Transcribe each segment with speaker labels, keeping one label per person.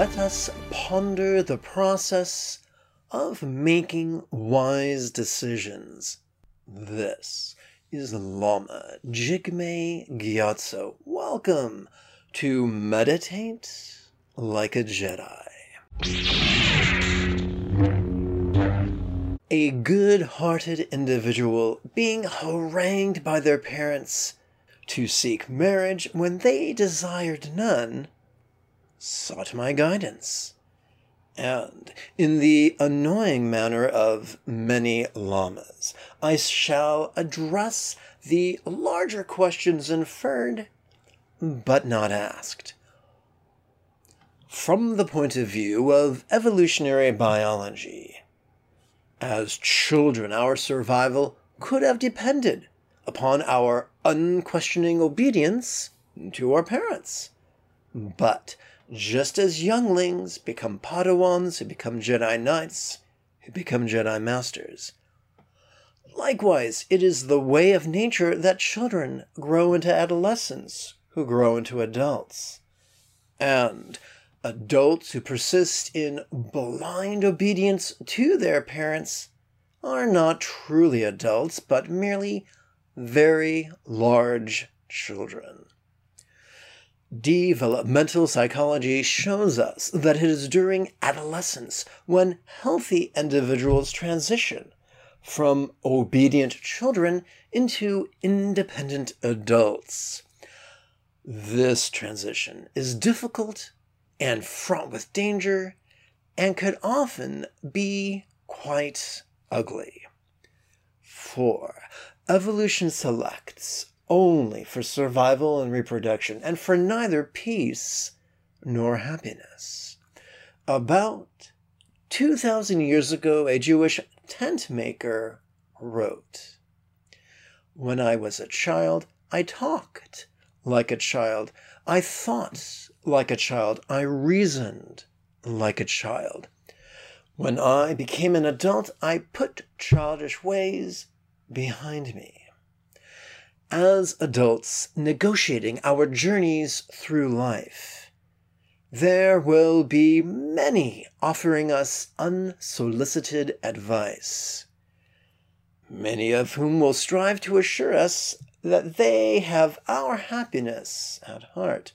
Speaker 1: let us ponder the process of making wise decisions. This is Lama Jigme Gyatso. Welcome to Meditate Like a Jedi. A good hearted individual being harangued by their parents to seek marriage when they desired none sought my guidance. And in the annoying manner of many lamas, I shall address the larger questions inferred but not asked. From the point of view of evolutionary biology, as children, our survival could have depended upon our unquestioning obedience to our parents. But just as younglings become Padawans who become Jedi Knights, who become Jedi Masters, likewise, it is the way of nature that children grow into adolescents, who grow into adults. And adults who persist in blind obedience to their parents are not truly adults, but merely very large children. Developmental psychology shows us that it is during adolescence when healthy individuals transition from obedient children into independent adults. This transition is difficult and fraught with danger and could often be quite ugly. 4. evolution selects only for survival and reproduction, and for neither peace nor happiness. About 2,000 years ago, a Jewish tent maker wrote When I was a child, I talked like a child. I thought like a child. I reasoned like a child. When I became an adult, I put childish ways behind me as adults negotiating our journeys through life. There will be many offering us unsolicited advice, many of whom will strive to assure us that they have our happiness at heart.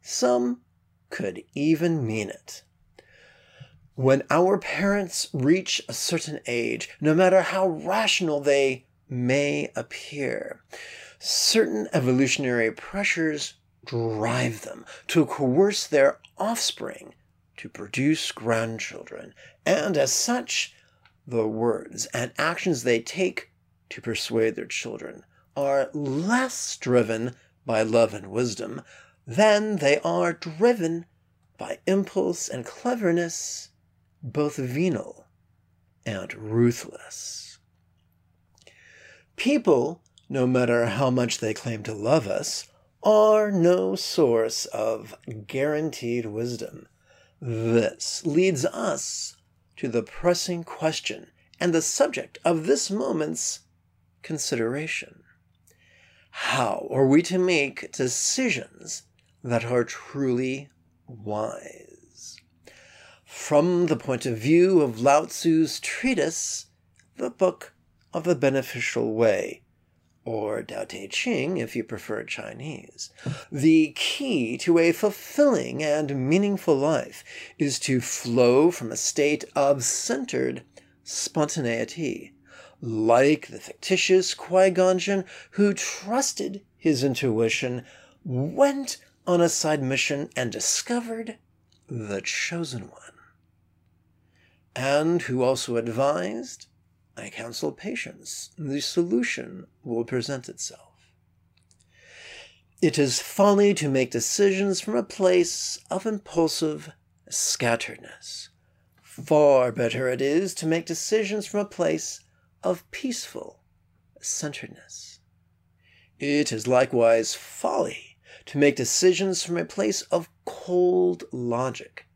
Speaker 1: Some could even mean it. When our parents reach a certain age, no matter how rational they may appear. Certain evolutionary pressures drive them to coerce their offspring to produce grandchildren, and as such, the words and actions they take to persuade their children are less driven by love and wisdom than they are driven by impulse and cleverness, both venal and ruthless. People, no matter how much they claim to love us, are no source of guaranteed wisdom. This leads us to the pressing question and the subject of this moment's consideration. How are we to make decisions that are truly wise? From the point of view of Lao Tzu's treatise, the book of the beneficial way, or Tao Te Ching if you prefer Chinese. The key to a fulfilling and meaningful life is to flow from a state of centered spontaneity, like the fictitious Qui Gon Jinn who trusted his intuition, went on a side mission, and discovered the chosen one. And who also advised I counsel patience. The solution will present itself. It is folly to make decisions from a place of impulsive scatteredness. Far better it is to make decisions from a place of peaceful centeredness. It is likewise folly to make decisions from a place of cold logic,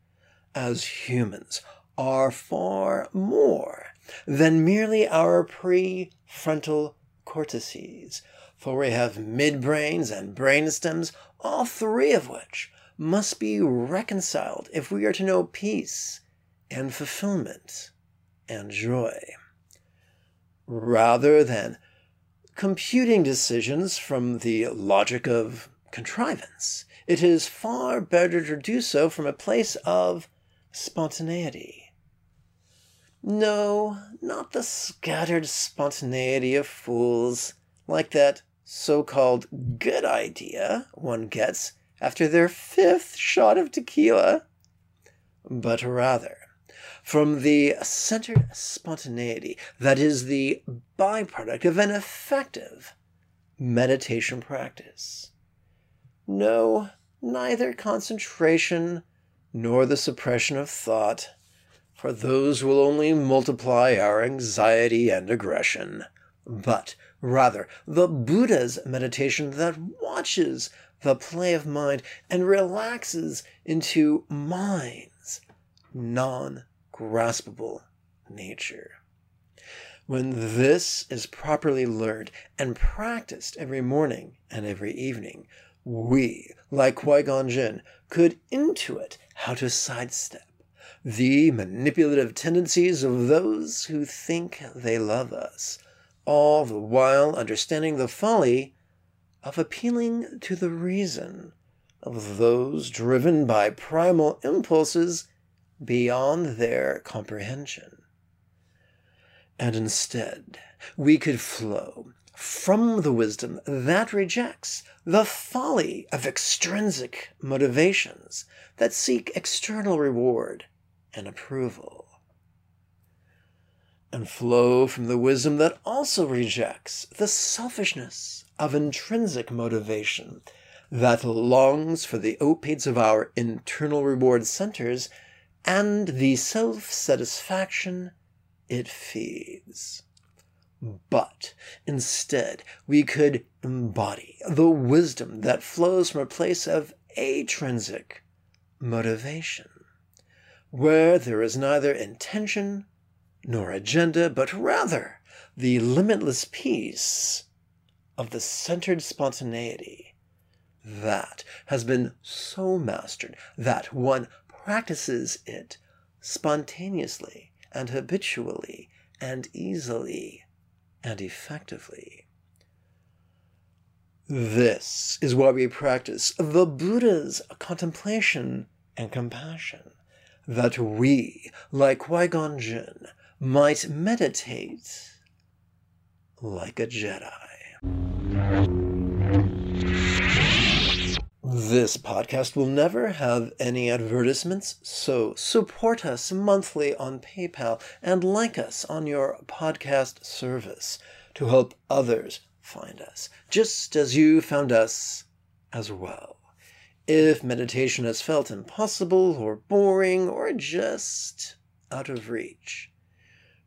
Speaker 1: as humans are far more than merely our prefrontal cortices, for we have midbrains and brainstems, all three of which must be reconciled if we are to know peace and fulfillment and joy. Rather than computing decisions from the logic of contrivance, it is far better to do so from a place of spontaneity. No, not the scattered spontaneity of fools, like that so called good idea one gets after their fifth shot of tequila, but rather from the centered spontaneity that is the byproduct of an effective meditation practice. No, neither concentration nor the suppression of thought, for those will only multiply our anxiety and aggression, but rather the Buddha's meditation that watches the play of mind and relaxes into mind's non graspable nature. When this is properly learned and practiced every morning and every evening, we, like Qui Gon Jinn, could intuit how to sidestep the manipulative tendencies of those who think they love us, all the while understanding the folly of appealing to the reason of those driven by primal impulses beyond their comprehension. And instead, we could flow from the wisdom that rejects the folly of extrinsic motivations that seek external reward and approval. And flow from the wisdom that also rejects the selfishness of intrinsic motivation that longs for the opiates of our internal reward centers and the self satisfaction it feeds. But instead, we could embody the wisdom that flows from a place of atrinsic motivation, where there is neither intention nor agenda, but rather the limitless peace of the centered spontaneity that has been so mastered that one practices it spontaneously and habitually and easily and effectively. This is why we practice the Buddha's contemplation and compassion, that we, like Qui Gon Jinn, might meditate like a Jedi. This podcast will never have any advertisements, so support us monthly on PayPal and like us on your podcast service to help others find us, just as you found us as well. If meditation has felt impossible or boring or just out of reach,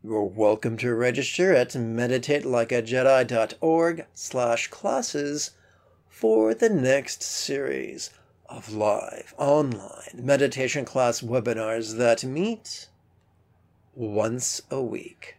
Speaker 1: you're welcome to register at meditatelikeajedi.org slash classes for the next series of live online meditation class webinars that meet once a week.